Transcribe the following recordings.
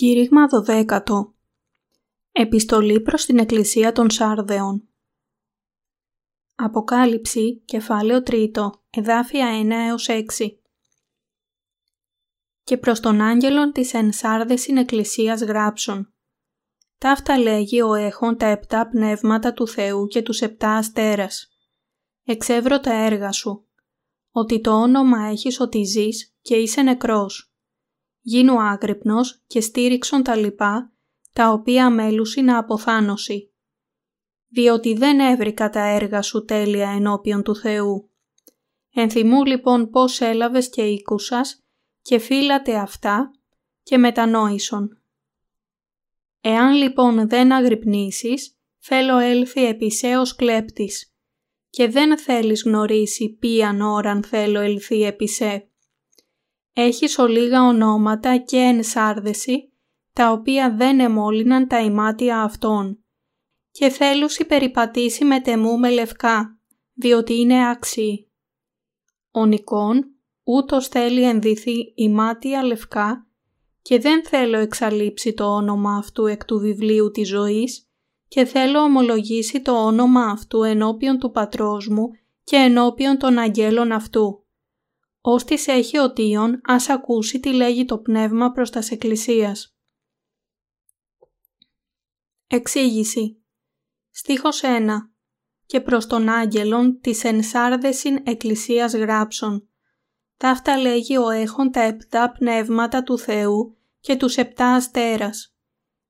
Κήρυγμα 12 Επιστολή προς την Εκκλησία των Σάρδεων. Αποκάλυψη, κεφάλαιο 3, εδάφια 1 έως 6 Και προς τον άγγελον της ενσάρδεσιν Εκκλησίας γράψων. Ταύτα λέγει ο έχων τα επτά πνεύματα του Θεού και τους επτά αστέρας. Εξεύρω τα έργα σου, ότι το όνομα έχεις ότι ζεις και είσαι νεκρός γίνου άγρυπνος και στήριξον τα λοιπά, τα οποία μέλουσι να αποθάνωση. Διότι δεν έβρικα τα έργα σου τέλεια ενώπιον του Θεού. Ενθυμού λοιπόν πώς έλαβες και οίκουσας και φύλατε αυτά και μετανόησον. Εάν λοιπόν δεν αγρυπνήσεις, θέλω έλθει επισέως κλέπτης και δεν θέλεις γνωρίσει ποιαν ώραν θέλω ελθεί επισέ έχει ολίγα ονόματα και ενσάρδεση, τα οποία δεν εμόλυναν τα ημάτια αυτών. Και θέλουσι περιπατήσει με τεμού με λευκά, διότι είναι άξιοι. Ο Νικόν ούτως θέλει ενδυθεί ημάτια λευκά και δεν θέλω εξαλείψει το όνομα αυτού εκ του βιβλίου της ζωής και θέλω ομολογήσει το όνομα αυτού ενώπιον του πατρός μου και ενώπιον των αγγέλων αυτού. Όστις έχει οτίον, ας ακούσει τι λέγει το πνεύμα προς τας εκκλησίας. Εξήγηση Στίχος 1 «Και προς τον άγγελον της ενσάρδεσιν εκκλησίας γράψων». Ταύτα λέγει ο έχων τα επτά πνεύματα του Θεού και τους επτά αστέρας.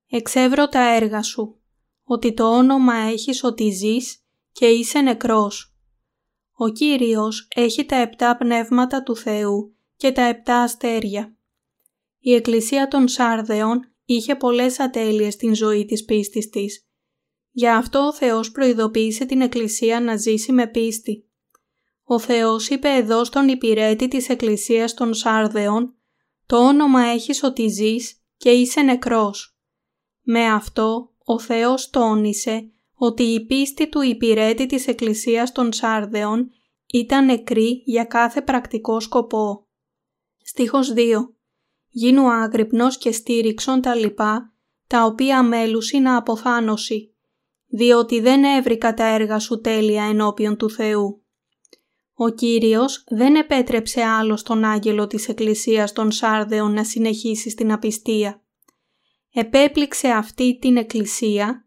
Εξεύρω τα έργα σου, ότι το όνομα έχεις ότι ζεις και είσαι νεκρός ο Κύριος έχει τα επτά πνεύματα του Θεού και τα επτά αστέρια. Η Εκκλησία των Σάρδεων είχε πολλές ατέλειες στην ζωή της πίστης της. Γι' αυτό ο Θεός προειδοποίησε την Εκκλησία να ζήσει με πίστη. Ο Θεός είπε εδώ στον υπηρέτη της Εκκλησίας των Σάρδεων «Το όνομα έχεις ότι ζεις και είσαι νεκρός». Με αυτό ο Θεός τόνισε ότι η πίστη του υπηρέτη της Εκκλησίας των Σάρδεων ήταν νεκρή για κάθε πρακτικό σκοπό. Στίχος 2. Γίνου άγρυπνος και στήριξον τα λοιπά, τα οποία μέλουσι να αποθάνωση, διότι δεν έβρικα τα έργα σου τέλεια ενώπιον του Θεού. Ο Κύριος δεν επέτρεψε άλλο στον άγγελο της Εκκλησίας των Σάρδεων να συνεχίσει στην απιστία. Επέπληξε αυτή την Εκκλησία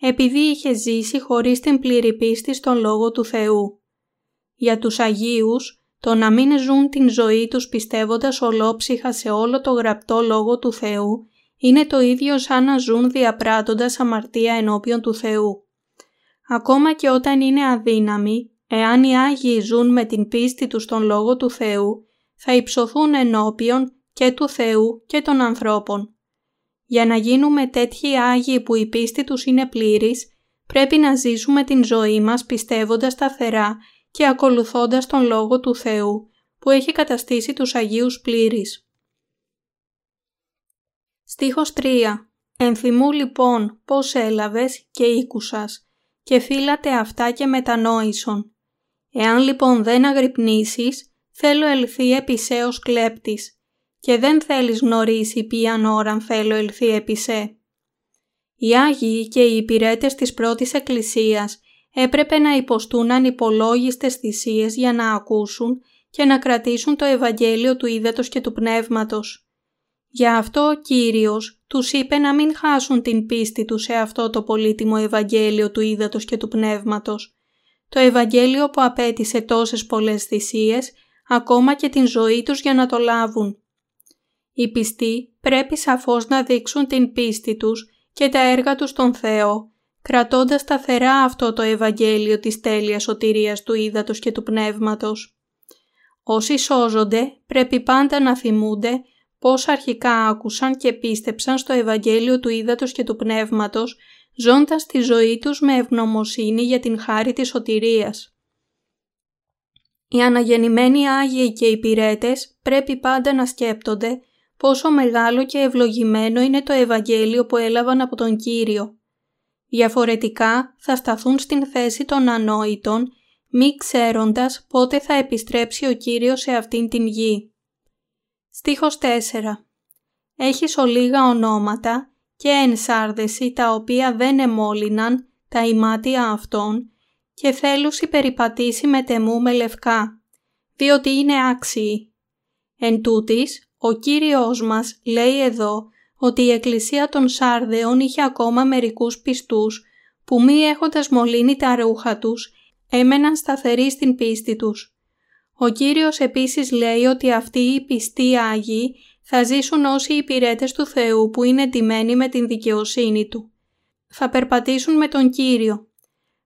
επειδή είχε ζήσει χωρίς την πλήρη πίστη στον Λόγο του Θεού. Για τους Αγίους, το να μην ζουν την ζωή τους πιστεύοντας ολόψυχα σε όλο το γραπτό Λόγο του Θεού είναι το ίδιο σαν να ζουν διαπράττοντας αμαρτία ενώπιον του Θεού. Ακόμα και όταν είναι αδύναμοι, εάν οι Άγιοι ζουν με την πίστη τους στον Λόγο του Θεού, θα υψωθούν ενώπιον και του Θεού και των ανθρώπων. Για να γίνουμε τέτοιοι Άγιοι που η πίστη τους είναι πλήρης, πρέπει να ζήσουμε την ζωή μας πιστεύοντας σταθερά και ακολουθώντας τον Λόγο του Θεού που έχει καταστήσει τους Αγίους πλήρης. Στίχος 3 Ενθυμού λοιπόν πώς έλαβες και ήκουσας και φύλατε αυτά και μετανόησον. Εάν λοιπόν δεν αγρυπνήσεις, θέλω ελθεί επισέως κλέπτης και δεν θέλεις γνωρίσει ποιαν ώραν θέλω ελθεί επισέ. Οι Άγιοι και οι υπηρέτες της πρώτης εκκλησίας έπρεπε να υποστούν ανυπολόγιστες θυσίες για να ακούσουν και να κρατήσουν το Ευαγγέλιο του Ήδατος και του Πνεύματος. Γι' αυτό ο Κύριος τους είπε να μην χάσουν την πίστη τους σε αυτό το πολύτιμο Ευαγγέλιο του Ήδατος και του Πνεύματος. Το Ευαγγέλιο που απέτησε τόσες πολλές θυσίες, ακόμα και την ζωή τους για να το λάβουν. Οι πιστοί πρέπει σαφώς να δείξουν την πίστη τους και τα έργα τους στον Θεό, κρατώντας σταθερά αυτό το Ευαγγέλιο της τέλειας σωτηρίας του Ήδατος και του Πνεύματος. Όσοι σώζονται πρέπει πάντα να θυμούνται πώς αρχικά άκουσαν και πίστεψαν στο Ευαγγέλιο του Ήδατος και του Πνεύματος, ζώντας τη ζωή τους με ευγνωμοσύνη για την χάρη της σωτηρίας. Οι αναγεννημένοι Άγιοι και οι πυρέτες πρέπει πάντα να σκέπτονται πόσο μεγάλο και ευλογημένο είναι το Ευαγγέλιο που έλαβαν από τον Κύριο. Διαφορετικά θα σταθούν στην θέση των ανόητων, μη ξέροντας πότε θα επιστρέψει ο Κύριος σε αυτήν την γη. Στίχος 4 έχεις ολίγα ονόματα και ενσάρδεση τα οποία δεν εμόλυναν τα ημάτια αυτών και θέλουσι περιπατήσει με τεμού με λευκά, διότι είναι άξιοι. Εν τούτης, ο Κύριος μας λέει εδώ ότι η Εκκλησία των Σάρδεων είχε ακόμα μερικούς πιστούς που μη έχοντας μολύνει τα ρούχα τους, έμεναν σταθεροί στην πίστη τους. Ο Κύριος επίσης λέει ότι αυτοί οι πιστοί Άγιοι θα ζήσουν όσοι οι υπηρέτες του Θεού που είναι ντυμένοι με την δικαιοσύνη Του. Θα περπατήσουν με τον Κύριο.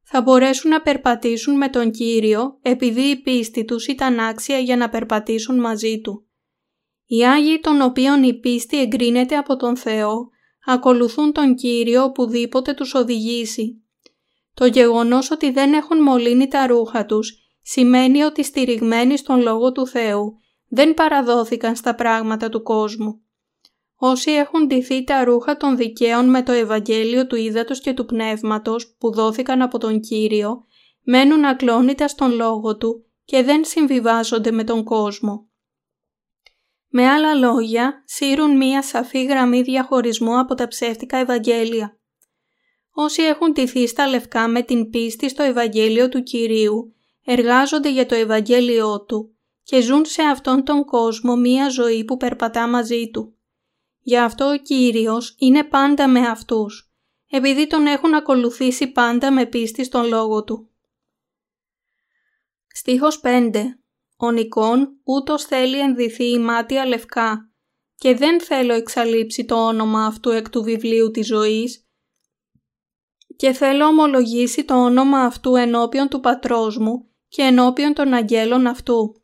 Θα μπορέσουν να περπατήσουν με τον Κύριο επειδή η πίστη τους ήταν άξια για να περπατήσουν μαζί Του. Οι Άγιοι των οποίων η πίστη εγκρίνεται από τον Θεό ακολουθούν τον Κύριο οπουδήποτε τους οδηγήσει. Το γεγονός ότι δεν έχουν μολύνει τα ρούχα τους σημαίνει ότι στηριγμένοι στον Λόγο του Θεού δεν παραδόθηκαν στα πράγματα του κόσμου. Όσοι έχουν ντυθεί τα ρούχα των δικαίων με το Ευαγγέλιο του Ήδατος και του Πνεύματος που δόθηκαν από τον Κύριο, μένουν ακλόνητα στον Λόγο Του και δεν συμβιβάζονται με τον κόσμο. Με άλλα λόγια, σύρουν μία σαφή γραμμή διαχωρισμού από τα ψεύτικα Ευαγγέλια. Όσοι έχουν τηθεί στα λευκά με την πίστη στο Ευαγγέλιο του Κυρίου, εργάζονται για το Ευαγγέλιό Του και ζουν σε αυτόν τον κόσμο μία ζωή που περπατά μαζί Του. Γι' αυτό ο Κύριος είναι πάντα με αυτούς, επειδή Τον έχουν ακολουθήσει πάντα με πίστη στον Λόγο Του. Στίχος 5 ο Νικόν ούτως θέλει ενδυθεί η μάτια λευκά και δεν θέλω εξαλείψει το όνομα αυτού εκ του βιβλίου της ζωής και θέλω ομολογήσει το όνομα αυτού ενώπιον του πατρός μου και ενώπιον των αγγέλων αυτού.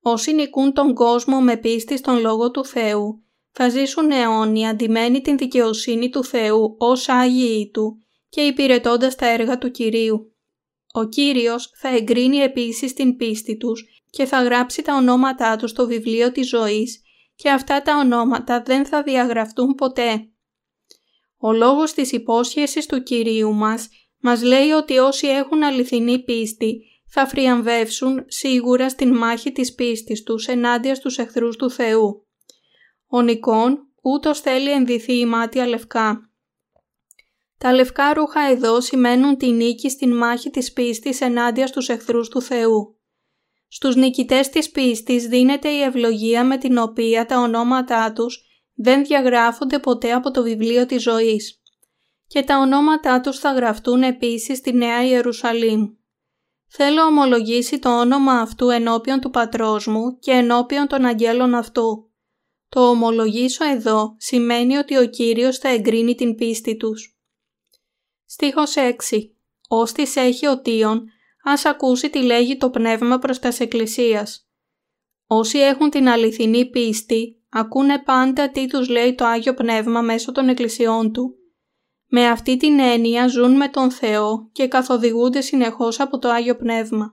Όσοι νικούν τον κόσμο με πίστη στον Λόγο του Θεού, θα ζήσουν αιώνια αντιμένοι την δικαιοσύνη του Θεού ως Άγιοι Του και υπηρετώντας τα έργα του Κυρίου. Ο Κύριος θα εγκρίνει επίσης την πίστη τους και θα γράψει τα ονόματά του στο βιβλίο της ζωής και αυτά τα ονόματα δεν θα διαγραφτούν ποτέ. Ο λόγος της υπόσχεσης του Κυρίου μας μας λέει ότι όσοι έχουν αληθινή πίστη θα φριαμβεύσουν σίγουρα στην μάχη της πίστης τους ενάντια στους εχθρούς του Θεού. Ο Νικόν ούτως θέλει ενδυθεί η μάτια λευκά. Τα λευκά ρούχα εδώ σημαίνουν τη νίκη στην μάχη της πίστης ενάντια στους εχθρούς του Θεού. Στους νικητές της πίστης δίνεται η ευλογία με την οποία τα ονόματά τους δεν διαγράφονται ποτέ από το βιβλίο της ζωής. Και τα ονόματά τους θα γραφτούν επίσης στη Νέα Ιερουσαλήμ. Θέλω ομολογήσει το όνομα αυτού ενώπιον του πατρός μου και ενώπιον των αγγέλων αυτού. Το ομολογήσω εδώ σημαίνει ότι ο Κύριος θα εγκρίνει την πίστη τους. Στίχος 6. Όστις έχει ο Τίον, ας ακούσει τι λέγει το πνεύμα προς τας εκκλησίας. Όσοι έχουν την αληθινή πίστη, ακούνε πάντα τι τους λέει το Άγιο Πνεύμα μέσω των εκκλησιών Του. Με αυτή την έννοια ζουν με τον Θεό και καθοδηγούνται συνεχώς από το Άγιο Πνεύμα.